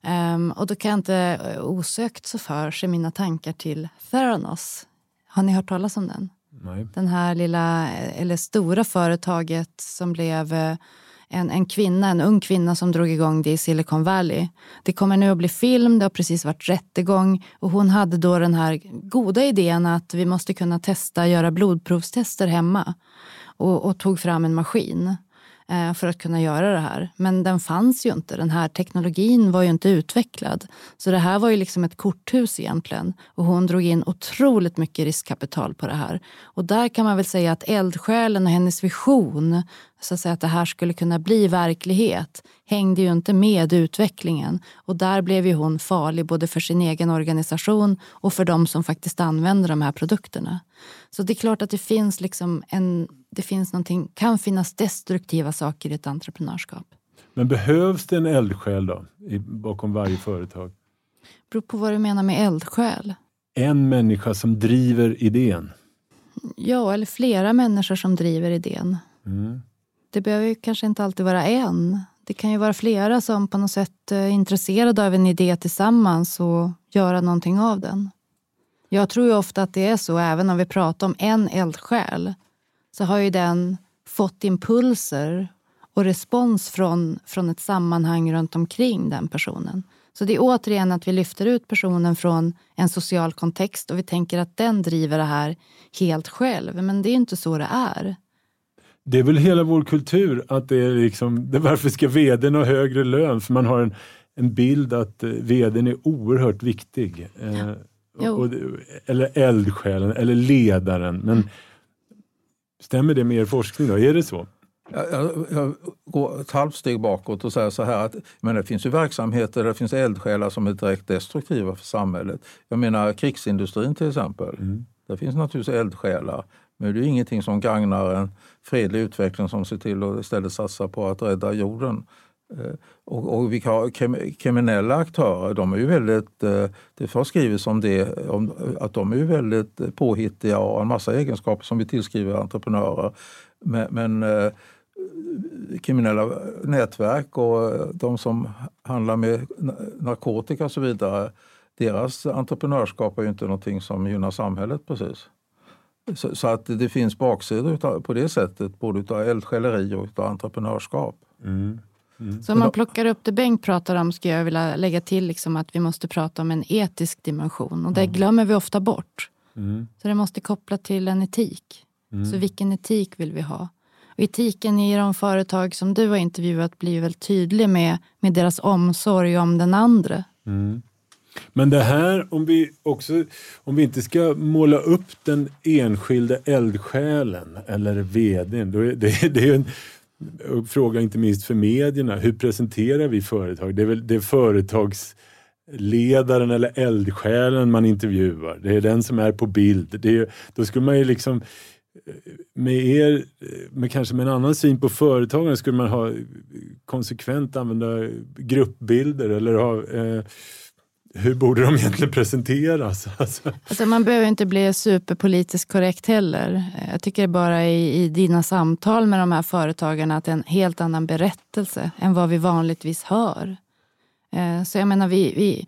Ehm, och då kan jag inte eh, osökt så för sig mina tankar till Theranos. Har ni hört talas om den? Nej. Den här lilla, eh, eller stora företaget som blev eh, en, en kvinna, en ung kvinna som drog igång det i Silicon Valley. Det kommer nu att bli film, det har precis varit rättegång och hon hade då den här goda idén att vi måste kunna testa, göra blodprovstester hemma och, och tog fram en maskin Eh, för att kunna göra det här. Men den fanns ju inte. Den här teknologin var ju inte utvecklad. Så det här var ju liksom ett korthus egentligen. Och hon drog in otroligt mycket riskkapital på det här. Och där kan man väl säga att eldsjälen och hennes vision, så att, säga att det här skulle kunna bli verklighet, hängde ju inte med utvecklingen. Och där blev ju hon farlig både för sin egen organisation och för de som faktiskt använder de här produkterna. Så det är klart att det finns liksom en, det finns någonting, kan finnas destruktiva saker i ett entreprenörskap. Men behövs det en eldsjäl då, i, bakom varje företag? beror på vad du menar med eldsjäl. En människa som driver idén. Ja, eller flera människor som driver idén. Mm. Det behöver ju kanske inte alltid vara en. Det kan ju vara flera som på något sätt är intresserade av en idé tillsammans och göra någonting av den. Jag tror ju ofta att det är så, även om vi pratar om en eldsjäl, så har ju den fått impulser och respons från, från ett sammanhang runt omkring den personen. Så det är återigen att vi lyfter ut personen från en social kontext och vi tänker att den driver det här helt själv. Men det är inte så det är. Det är väl hela vår kultur att det är liksom, det, varför ska vdn ha högre lön? För man har en, en bild att eh, vdn är oerhört viktig. Eh, Jo. Och, eller eldsjälen, eller ledaren. Men stämmer det med er forskning då? Är det så? Jag, jag, jag går ett halvt steg bakåt och säger så här att men det finns ju verksamheter där det finns eldsjälar som är direkt destruktiva för samhället. Jag menar krigsindustrin till exempel. Där finns naturligtvis eldsjälar. Men det är ju ingenting som gagnar en fredlig utveckling som ser till att istället satsa på att rädda jorden. Eh, och, och vi har kriminella aktörer, de är ju väldigt, eh, det har skrivits om det, om, att de är ju väldigt påhittiga och har en massa egenskaper som vi tillskriver entreprenörer. Men, men eh, kriminella nätverk och de som handlar med narkotika och så vidare, deras entreprenörskap är ju inte någonting som gynnar samhället precis. Så, så att det finns baksidor på det sättet, både av eldsjäleri och av entreprenörskap. Mm. Så om man plockar upp det Bengt pratar om skulle jag vilja lägga till liksom att vi måste prata om en etisk dimension och det glömmer vi ofta bort. Så det måste koppla till en etik. Så vilken etik vill vi ha? Och etiken i de företag som du har intervjuat blir väldigt tydlig med, med deras omsorg om den andra. Men det här, om vi, också, om vi inte ska måla upp den enskilde eldsjälen eller vdn, då är det, det är en fråga inte minst för medierna. Hur presenterar vi företag? Det är väl det är företagsledaren eller eldsjälen man intervjuar. Det är den som är på bild. Det är, då skulle man ju liksom eh, med er, eh, med kanske med en annan syn på företagande, skulle man ha eh, konsekvent använda gruppbilder eller ha eh, hur borde de egentligen presenteras? Alltså. alltså man behöver inte bli superpolitiskt korrekt heller. Jag tycker bara i, i dina samtal med de här företagarna att det är en helt annan berättelse än vad vi vanligtvis hör. Eh, så jag menar, vi, vi,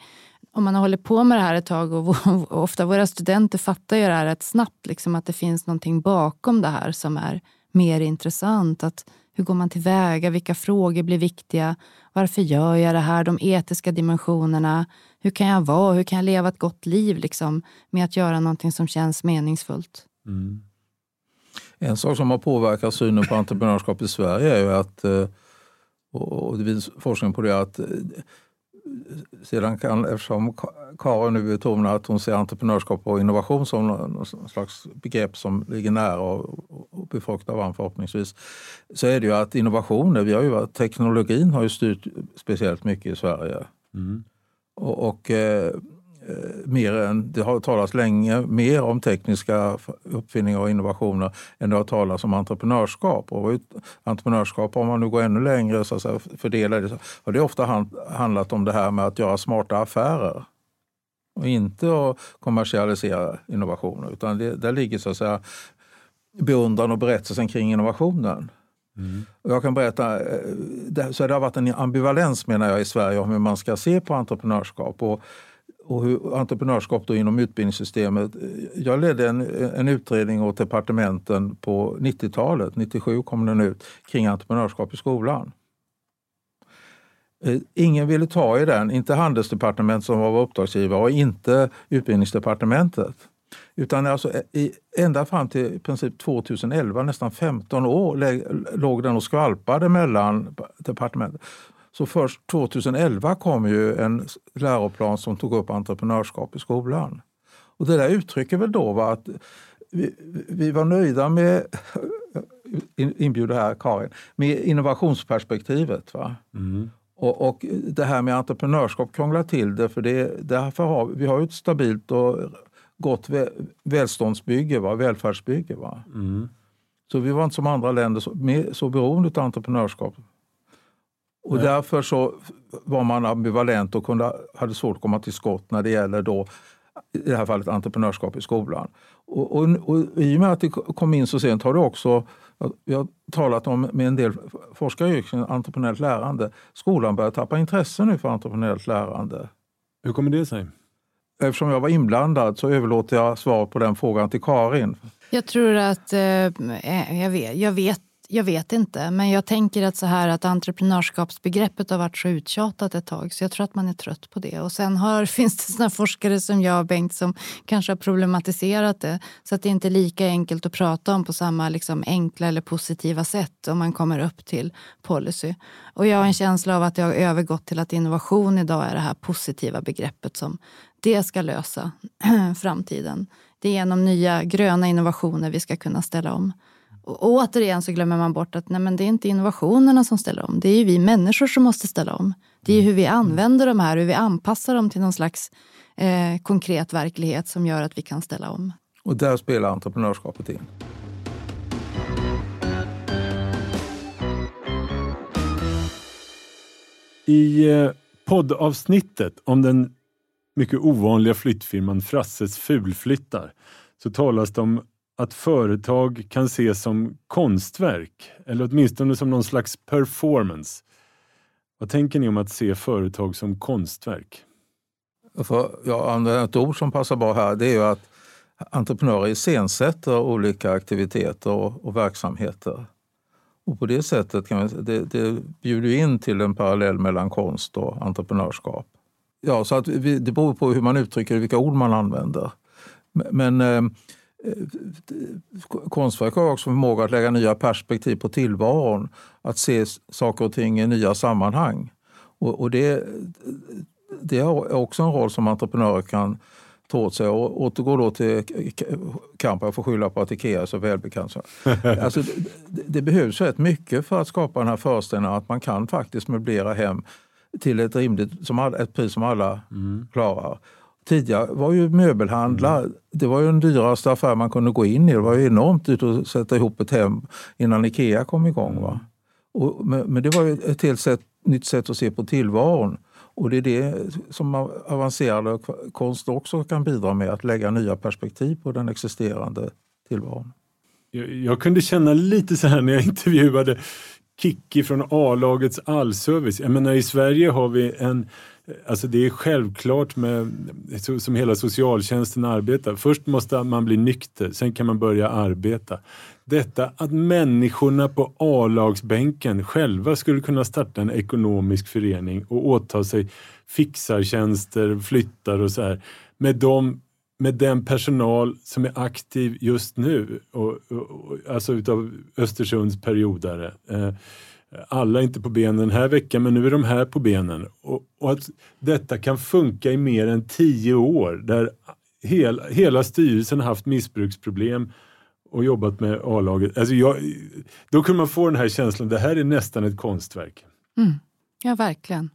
om man har hållit på med det här ett tag och, och ofta våra studenter fattar ju det här rätt snabbt, liksom att det finns någonting bakom det här som är mer intressant. Att hur går man tillväga? Vilka frågor blir viktiga? Varför gör jag det här? De etiska dimensionerna. Hur kan jag vara? Hur kan jag leva ett gott liv liksom, med att göra någonting som känns meningsfullt? Mm. En sak som har påverkat synen på entreprenörskap i Sverige är ju att, eh, och det finns forskning på det, att eh, sedan kan, eftersom Karin nu betonar att hon ser entreprenörskap och innovation som någon slags begrepp som ligger nära och, befruktar varandra förhoppningsvis, så är det ju att innovationer, vi har ju, teknologin har ju styrt speciellt mycket i Sverige. Mm. Och, och Eh, mer än, det har talats länge mer om tekniska uppfinningar och innovationer än det har talats om entreprenörskap. Och entreprenörskap, om man nu går ännu längre så att fördelar det, har det ofta handlat om det här med att göra smarta affärer. Och inte att kommersialisera innovationer, utan det, där ligger så att säga beundran och berättelsen kring innovationen. Mm. Och jag kan berätta, eh, så det har varit en ambivalens menar jag i Sverige om hur man ska se på entreprenörskap. Och och hur entreprenörskap då inom utbildningssystemet. Jag ledde en, en utredning åt departementen på 90-talet, 97 kom den ut, kring entreprenörskap i skolan. Eh, ingen ville ta i den, inte handelsdepartementet som var uppdragsgivare och inte utbildningsdepartementet. Utan alltså, eh, i, ända fram till i princip 2011, nästan 15 år, låg den och skvalpade mellan departementen. Så först 2011 kom ju en läroplan som tog upp entreprenörskap i skolan. Och det där uttrycker väl då var att vi, vi var nöjda med, inbjuder här Karin, med innovationsperspektivet. Va? Mm. Och, och, det här med entreprenörskap krånglar till det för det, därför har, vi har ett stabilt och gott välståndsbygge, va? välfärdsbygge. Va? Mm. Så vi var inte som andra länder så, med, så beroende av entreprenörskap. Och därför så var man ambivalent och kunde, hade svårt att komma till skott när det gäller då, i det här fallet entreprenörskap i skolan. Och, och, och I och med att det kom in så sent har det också, vi har talat om med en del forskare kring entreprenöriellt lärande, skolan börjar tappa intresse nu för entreprenöriellt lärande. Hur kommer det sig? Eftersom jag var inblandad så överlåter jag svar på den frågan till Karin. Jag tror att, eh, jag, vet, jag vet jag vet inte, men jag tänker att så här att entreprenörskapsbegreppet har varit så uttjatat ett tag så jag tror att man är trött på det. Och sen har, finns det såna forskare som jag och Bengt som kanske har problematiserat det så att det inte är lika enkelt att prata om på samma liksom, enkla eller positiva sätt om man kommer upp till policy. Och jag har en känsla av att det har övergått till att innovation idag är det här positiva begreppet som det ska lösa framtiden. Det är genom nya gröna innovationer vi ska kunna ställa om. Och återigen så glömmer man bort att nej, men det är inte innovationerna som ställer om. Det är ju vi människor som måste ställa om. Det är hur vi använder de här, hur vi anpassar dem till någon slags eh, konkret verklighet som gör att vi kan ställa om. Och där spelar entreprenörskapet in. I eh, poddavsnittet om den mycket ovanliga flyttfirman Frasses Fulflyttar så talas det om att företag kan ses som konstverk eller åtminstone som någon slags performance. Vad tänker ni om att se företag som konstverk? För jag använder ett ord som passar bra här. Det är ju att entreprenörer iscensätter olika aktiviteter och, och verksamheter. Och på det sättet kan man, det, det bjuder in till en parallell mellan konst och entreprenörskap. Ja, så att vi, det beror på hur man uttrycker det, vilka ord man använder. Men eh, konstverk har också förmåga att lägga nya perspektiv på tillvaron. Att se saker och ting i nya sammanhang. Och, och det, det är också en roll som entreprenörer kan ta åt sig. Och återgå då till kamp, jag får skylla på att Ikea är så välbekant. Alltså, det, det behövs rätt mycket för att skapa den här föreställningen att man kan faktiskt möblera hem till ett rimligt som ett pris som alla mm. klarar tidigare var ju möbelhandlar, mm. det var ju den dyraste affär man kunde gå in i. Det var ju enormt dyrt att sätta ihop ett hem innan Ikea kom igång. Va? Mm. Och, men det var ju ett helt sätt, nytt sätt att se på tillvaron. Och det är det som avancerad konst också kan bidra med, att lägga nya perspektiv på den existerande tillvaron. Jag, jag kunde känna lite så här när jag intervjuade Kikki från A-lagets allservice. Jag menar i Sverige har vi en Alltså det är självklart med, som hela socialtjänsten arbetar. Först måste man bli nykter, sen kan man börja arbeta. Detta att människorna på A-lagsbänken själva skulle kunna starta en ekonomisk förening och åta sig fixartjänster, flyttar och så här. Med, dem, med den personal som är aktiv just nu, och, och, alltså utav Östersunds periodare. Eh, alla är inte på benen den här veckan men nu är de här på benen. Och, och att detta kan funka i mer än tio år där hela, hela styrelsen har haft missbruksproblem och jobbat med A-laget. Alltså då kunde man få den här känslan, det här är nästan ett konstverk. Mm. Ja, verkligen.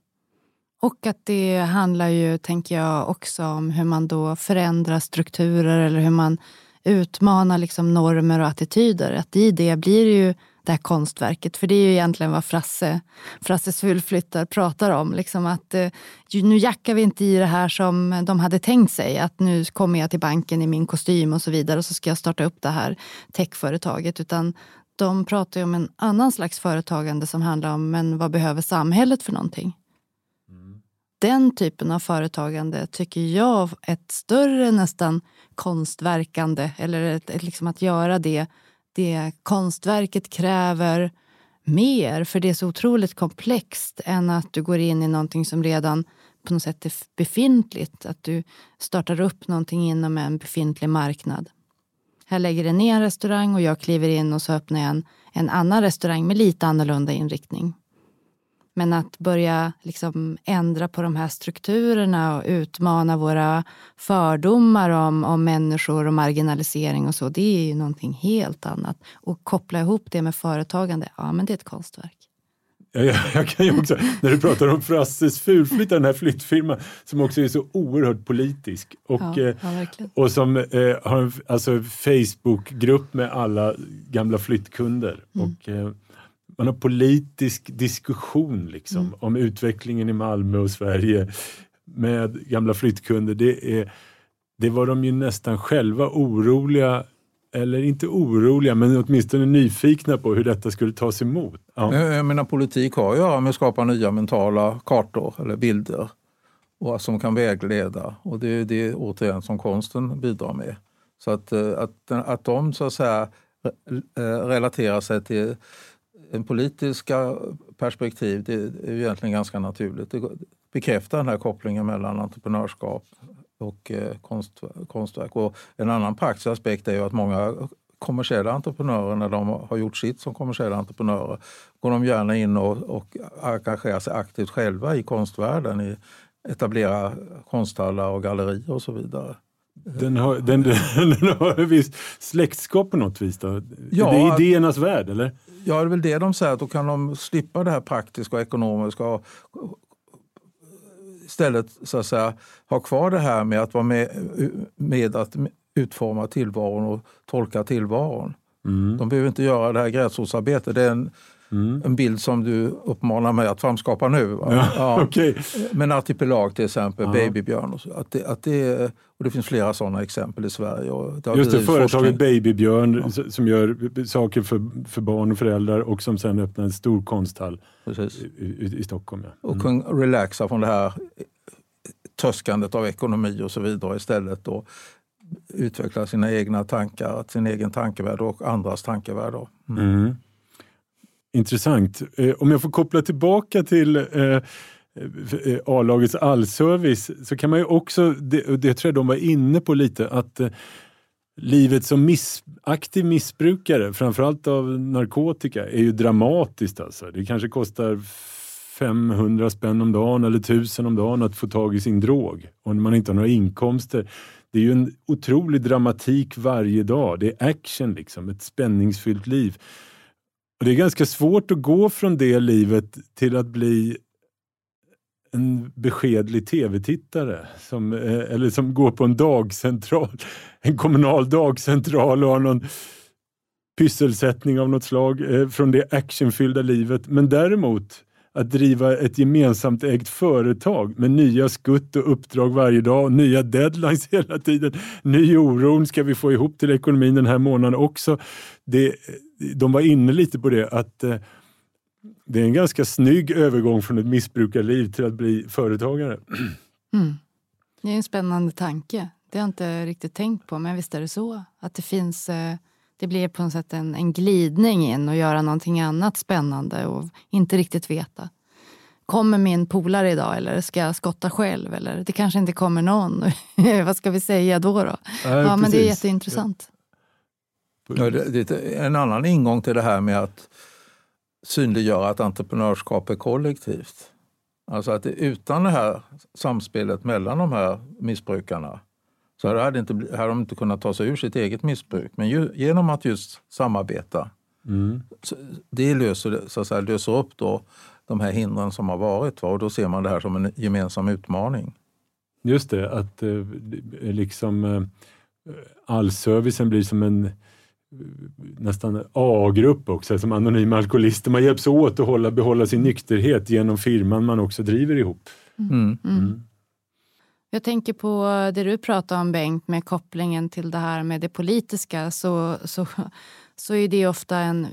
Och att det handlar ju, tänker jag, också om hur man då förändrar strukturer eller hur man utmanar liksom normer och attityder. Att i det blir det ju det här konstverket. För det är ju egentligen vad Frasse, Frasses fulflyttar pratar om. Liksom att, eh, nu jackar vi inte i det här som de hade tänkt sig. Att nu kommer jag till banken i min kostym och så vidare och så ska jag starta upp det här techföretaget. Utan de pratar ju om en annan slags företagande som handlar om men vad behöver samhället för någonting? Mm. Den typen av företagande tycker jag är ett större nästan konstverkande eller ett, liksom att göra det det konstverket kräver mer, för det är så otroligt komplext än att du går in i någonting som redan på något sätt är befintligt. Att du startar upp någonting inom en befintlig marknad. Här lägger det ner en restaurang och jag kliver in och så öppnar jag en, en annan restaurang med lite annorlunda inriktning. Men att börja liksom ändra på de här strukturerna och utmana våra fördomar om, om människor och marginalisering och så, det är ju någonting helt annat. Och koppla ihop det med företagande, ja men det är ett konstverk. Ja, jag, jag kan ju också, när du pratar om Frasses fulflytt, den här flyttfirman som också är så oerhört politisk och, ja, ja, eh, och som eh, har en alltså, Facebookgrupp med alla gamla flyttkunder. Mm. Och, eh, man har politisk diskussion liksom, mm. om utvecklingen i Malmö och Sverige med gamla flyttkunder. Det, är, det var de ju nästan själva oroliga eller inte oroliga, men åtminstone nyfikna på hur detta skulle tas emot. Ja. Jag menar, politik har att göra med att skapa nya mentala kartor eller bilder och som kan vägleda. Och det är det återigen som konsten bidrar med. Så att, eh, att, att de så att säga eh, relaterar sig till politiska perspektiv det är egentligen ganska naturligt. Det bekräftar den här kopplingen mellan entreprenörskap och eh, konst, konstverk. Och en annan praktisk aspekt är ju att många kommersiella entreprenörer, när de har gjort sitt som kommersiella entreprenörer, går de gärna in och, och engagerar sig aktivt själva i konstvärlden. I, etablera konsthallar och gallerier och så vidare. Den har, den, den har visst släktskap på något vis? Då. Ja, det är idéernas värld, eller? Ja, det är väl det de säger, att då kan de slippa det här praktiska och ekonomiska och istället så att säga, ha kvar det här med att vara med, med att utforma tillvaron och tolka tillvaron. Mm. De behöver inte göra det här gräsrotsarbetet. Det är en, Mm. En bild som du uppmanar mig att framskapa nu. Ja, ja. Okay. Men artipelag till exempel, ja. babybjörn. Och, så. Att det, att det, och det finns flera sådana exempel i Sverige. Och det Just det, företaget. Babybjörn ja. som gör saker för, för barn och föräldrar och som sen öppnar en stor konsthall i, i, i, Stockholm. Ja. Mm. Och kan relaxa från det här törskandet av ekonomi och så vidare istället. Och utveckla sina egna tankar, sin egen tankevärld och andras tankevärld. Mm. Intressant. Eh, om jag får koppla tillbaka till eh, eh A-lagets allservice så kan man ju också, det, det tror jag de var inne på lite, att eh, livet som miss, aktiv missbrukare, framförallt av narkotika, är ju dramatiskt. Alltså. Det kanske kostar 500 spänn om dagen eller 1000 om dagen att få tag i sin drog. Och när man inte har några inkomster. Det är ju en otrolig dramatik varje dag. Det är action, liksom, ett spänningsfyllt liv. Och det är ganska svårt att gå från det livet till att bli en beskedlig tv-tittare som, eh, eller som går på en dagcentral, en kommunal dagcentral och har någon pysselsättning av något slag eh, från det actionfyllda livet. Men däremot att driva ett gemensamt ägt företag med nya skutt och uppdrag varje dag, nya deadlines hela tiden, ny oron ska vi få ihop till ekonomin den här månaden också? Det, de var inne lite på det att eh, det är en ganska snygg övergång från ett missbrukarliv till att bli företagare. Mm. Det är en spännande tanke. Det har jag inte riktigt tänkt på, men visst är det så. Att det finns eh, det blir på något sätt en, en glidning in och göra någonting annat spännande och inte riktigt veta. Kommer min polare idag eller ska jag skotta själv? Eller det kanske inte kommer någon. Vad ska vi säga då? då? Nej, ja, men det är jätteintressant. Ja, det, det är en annan ingång till det här med att synliggöra att entreprenörskap är kollektivt. Alltså att det, utan det här samspelet mellan de här missbrukarna så hade, inte, hade de inte kunnat ta sig ur sitt eget missbruk. Men ju, genom att just samarbeta, Mm. det löser, så att säga, löser upp då de här hindren som har varit. Va? Och då ser man det här som en gemensam utmaning. Just det, att eh, liksom eh, allservicen blir som en nästan A-grupp också, som anonyma alkoholister. Man hjälps åt att hålla, behålla sin nykterhet genom firman man också driver ihop. Mm. Mm. Jag tänker på det du pratade om Bengt med kopplingen till det här med det politiska. Så, så, så är det ofta en...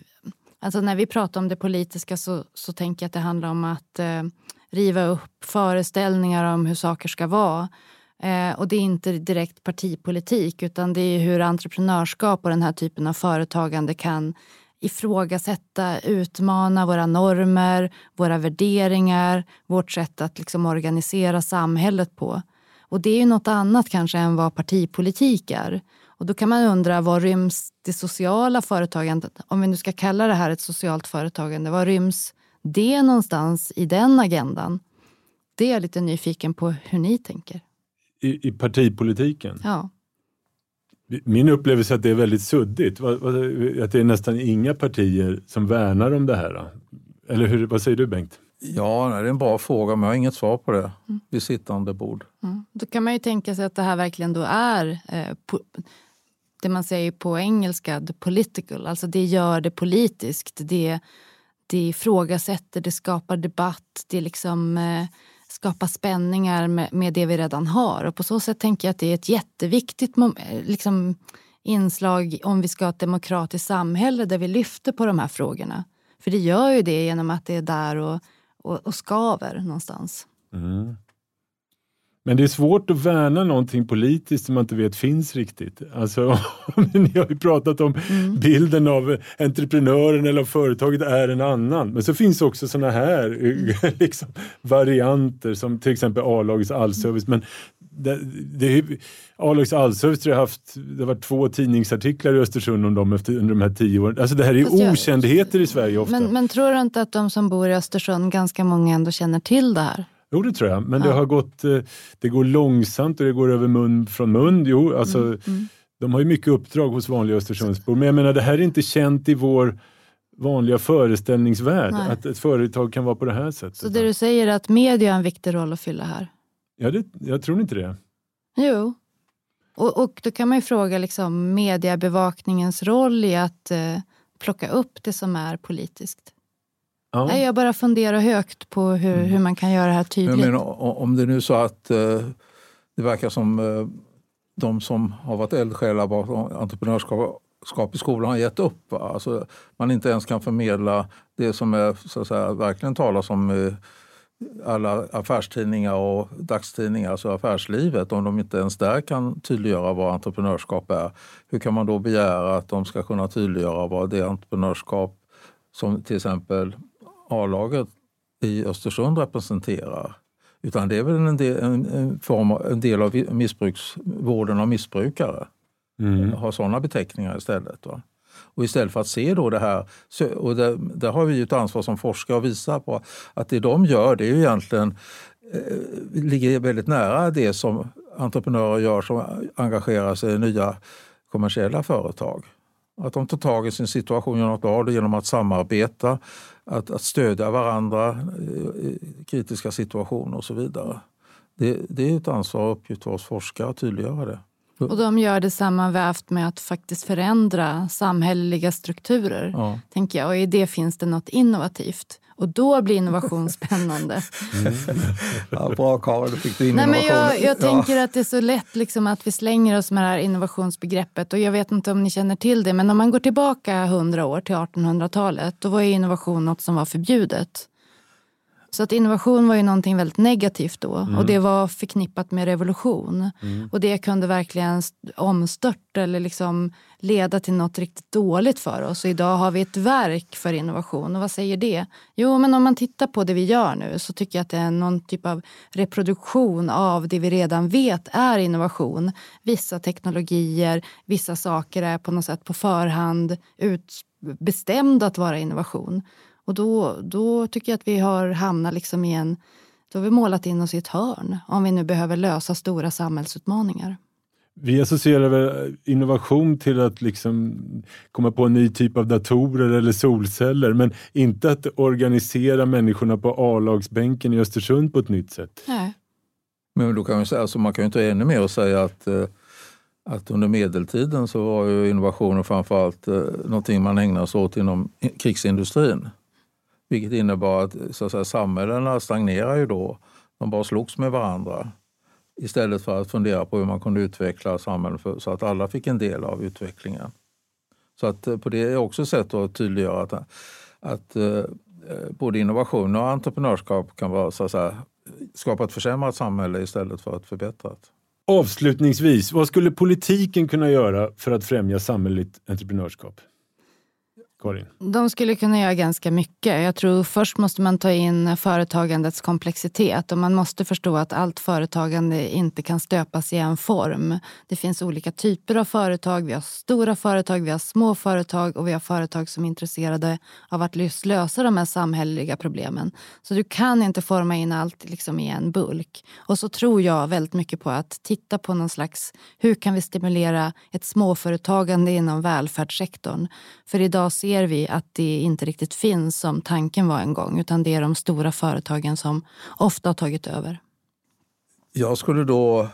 Alltså när vi pratar om det politiska så, så tänker jag att det handlar om att eh, riva upp föreställningar om hur saker ska vara. Eh, och det är inte direkt partipolitik utan det är hur entreprenörskap och den här typen av företagande kan ifrågasätta, utmana våra normer, våra värderingar, vårt sätt att liksom organisera samhället på. Och det är ju något annat kanske än vad partipolitik är. Och då kan man undra, var ryms det sociala företagandet? Om vi nu ska kalla det här ett socialt företagande, var ryms det någonstans i den agendan? Det är jag lite nyfiken på hur ni tänker. I, I partipolitiken. Ja. Min upplevelse är att det är väldigt suddigt. Att det är nästan inga partier som värnar om det här. Eller hur, vad säger du Bengt? Ja, det är en bra fråga men jag har inget svar på det vid sittande bord. Mm. Då kan man ju tänka sig att det här verkligen då är eh, po- det man säger på engelska, the political. Alltså det gör det politiskt. Det, det ifrågasätter, det skapar debatt, det liksom eh, skapa spänningar med, med det vi redan har. Och på så sätt tänker jag att det är ett jätteviktigt eh, liksom, inslag om vi ska ha ett demokratiskt samhälle där vi lyfter på de här frågorna. För det gör ju det genom att det är där och, och, och skaver någonstans. Mm. Men det är svårt att värna någonting politiskt som man inte vet finns riktigt. Alltså, ni har ju pratat om bilden av entreprenören eller av företaget är en annan. Men så finns också såna här eh, liksom, varianter som till exempel A-lagets allservice. Men det, det, A-lagets allservice tror jag haft, det har varit två tidningsartiklar i Östersund om dem efter, under de här tio åren. Alltså det här är Fast jag- okändheter i Sverige ofta. Men, men tror du inte att de som bor i Östersund, ganska många ändå känner till det här? Jo, det tror jag. Men det Ja. har gått, eh, det går långsamt och det går över mun från mun. Jo, alltså, Mm, De har ju mycket uppdrag hos vanliga Östersundsbor. Men jag menar, det här är inte känt i vår vanliga föreställningsvärld. Nej. Att ett företag kan vara på det här sättet. Så det du säger är att media har en viktig roll att fylla här? ja, det, jag tror inte det. Jo. Och, och då kan man ju fråga liksom, mediebevakningens roll i att eh, plocka upp det som är politiskt. Ja. Nej, jag bara funderar högt på hur, Mm. hur man kan göra det här Men tydligt. menar, o- om det nu är så att eh, det verkar som eh, de som har varit eldsjälar bakom entreprenörskap i skolan har gett upp. Va? Alltså, man inte ens kan förmedla det som är, så att säga, verkligen talas om i alla affärstidningar och dagstidningar, alltså affärslivet. Om de inte ens där kan tydliggöra vad entreprenörskap är, hur kan man då begära att de ska kunna tydliggöra vad det entreprenörskap som till exempel A-laget i Östersund representerar. Utan det är väl en del, en, en form av, en del av missbruks, vården av missbrukare. Mm. Har sådana beteckningar istället. Va? Och istället för att se då det här, så- och där, där har vi ju ett ansvar som forskare att visa på att det de gör det är ju egentligen eh, ligger väldigt nära det som entreprenörer gör som engagerar sig i nya kommersiella företag. Att de tar tag i sin situation av det genom att samarbeta, att, att stödja varandra i kritiska situationer och så vidare. Det, det är ett ansvar och uppgift för oss forskare att tydliggöra det. Och de gör det sammanvävt med att faktiskt förändra samhälleliga strukturer. Ja. tänker jag. Och i det finns det något innovativt. Och då blir innovation spännande. Mm. Ja, bra Karin, fick du in Nej, men jag, jag tänker att det är så lätt liksom att vi slänger oss med det här innovationsbegreppet. Och jag vet inte om ni känner till det, men om man går tillbaka hundra år till 1800-talet, då var innovation något som var förbjudet. Så att innovation var ju någonting väldigt negativt då mm. och det var förknippat med revolution. Mm. Och det kunde verkligen omstörta eller liksom leda till något riktigt dåligt för oss. Och idag har vi ett verk för innovation. Och vad säger det? Jo, men om man tittar på det vi gör nu så tycker jag att det är någon typ av reproduktion av det vi redan vet är innovation. Vissa teknologier, vissa saker är på något sätt på förhand utbestämda att vara innovation. Och då, då tycker jag att vi har hamnat liksom i en... Då har vi målat in oss i ett hörn om vi nu behöver lösa stora samhällsutmaningar. Vi associerar väl innovation till att liksom komma på en ny typ av datorer eller solceller men inte att organisera människorna på A-lagsbänken i Östersund på ett nytt sätt. Nej. Men då kan man, säga, alltså man kan ju inte ännu mer säga att, eh, att under medeltiden så var ju innovationer framförallt eh, någonting man ägnade sig åt inom krigsindustrin. Vilket innebar att, så att säga, samhällena stagnerar ju då. De bara slogs med varandra istället för att fundera på hur man kunde utveckla samhället för, så att alla fick en del av utvecklingen. Så att eh, på det är också ett sätt att tydliggöra att, att eh, eh, både innovation och entreprenörskap kan vara, så att säga, skapa ett försämrat samhälle istället för ett förbättrat. Avslutningsvis, vad skulle politiken kunna göra för att främja samhälleligt entreprenörskap? Karin? De skulle kunna göra ganska mycket. Jag tror först måste man ta in företagandets komplexitet och man måste förstå att allt företagande inte kan stöpas i en form. Det finns olika typer av företag. Vi har stora företag, vi har små företag och vi har företag som är intresserade av att lösa de här samhälleliga problemen. Så du kan inte forma in allt liksom i en bulk. Och så tror jag väldigt mycket på att titta på någon slags, hur kan vi stimulera ett småföretagande inom välfärdssektorn? För idag ser ser vi att det inte riktigt finns som tanken var en gång utan det är de stora företagen som ofta har tagit över. Jag skulle då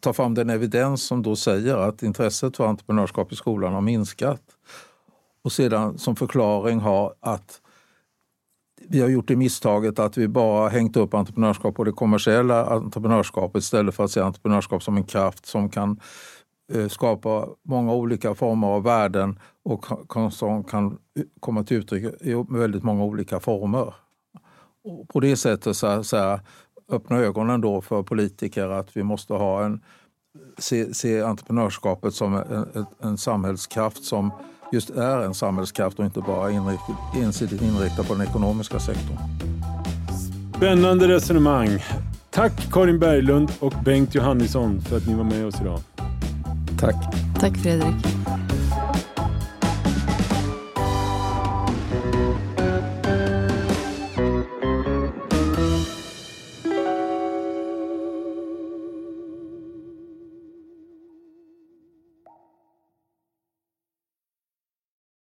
ta fram den evidens som då säger att intresset för entreprenörskap i skolan har minskat. Och sedan som förklaring ha att vi har gjort det misstaget att vi bara hängt upp entreprenörskap på det kommersiella entreprenörskapet istället för att se entreprenörskap som en kraft som kan Eh, Eh, skapa många olika former av värden och som kan komma till uttryck i väldigt många olika former. Och på det sättet så, så här, öppna ögonen då för politiker att vi måste ha en, se, se entreprenörskapet som en, en samhällskraft som just är en samhällskraft och inte bara inrikt, ensidigt inriktad på den ekonomiska sektorn. Spännande resonemang. Tack Karin Berglund och Bengt Johannisson för att ni var med oss idag. Tack. Tack Fredrik.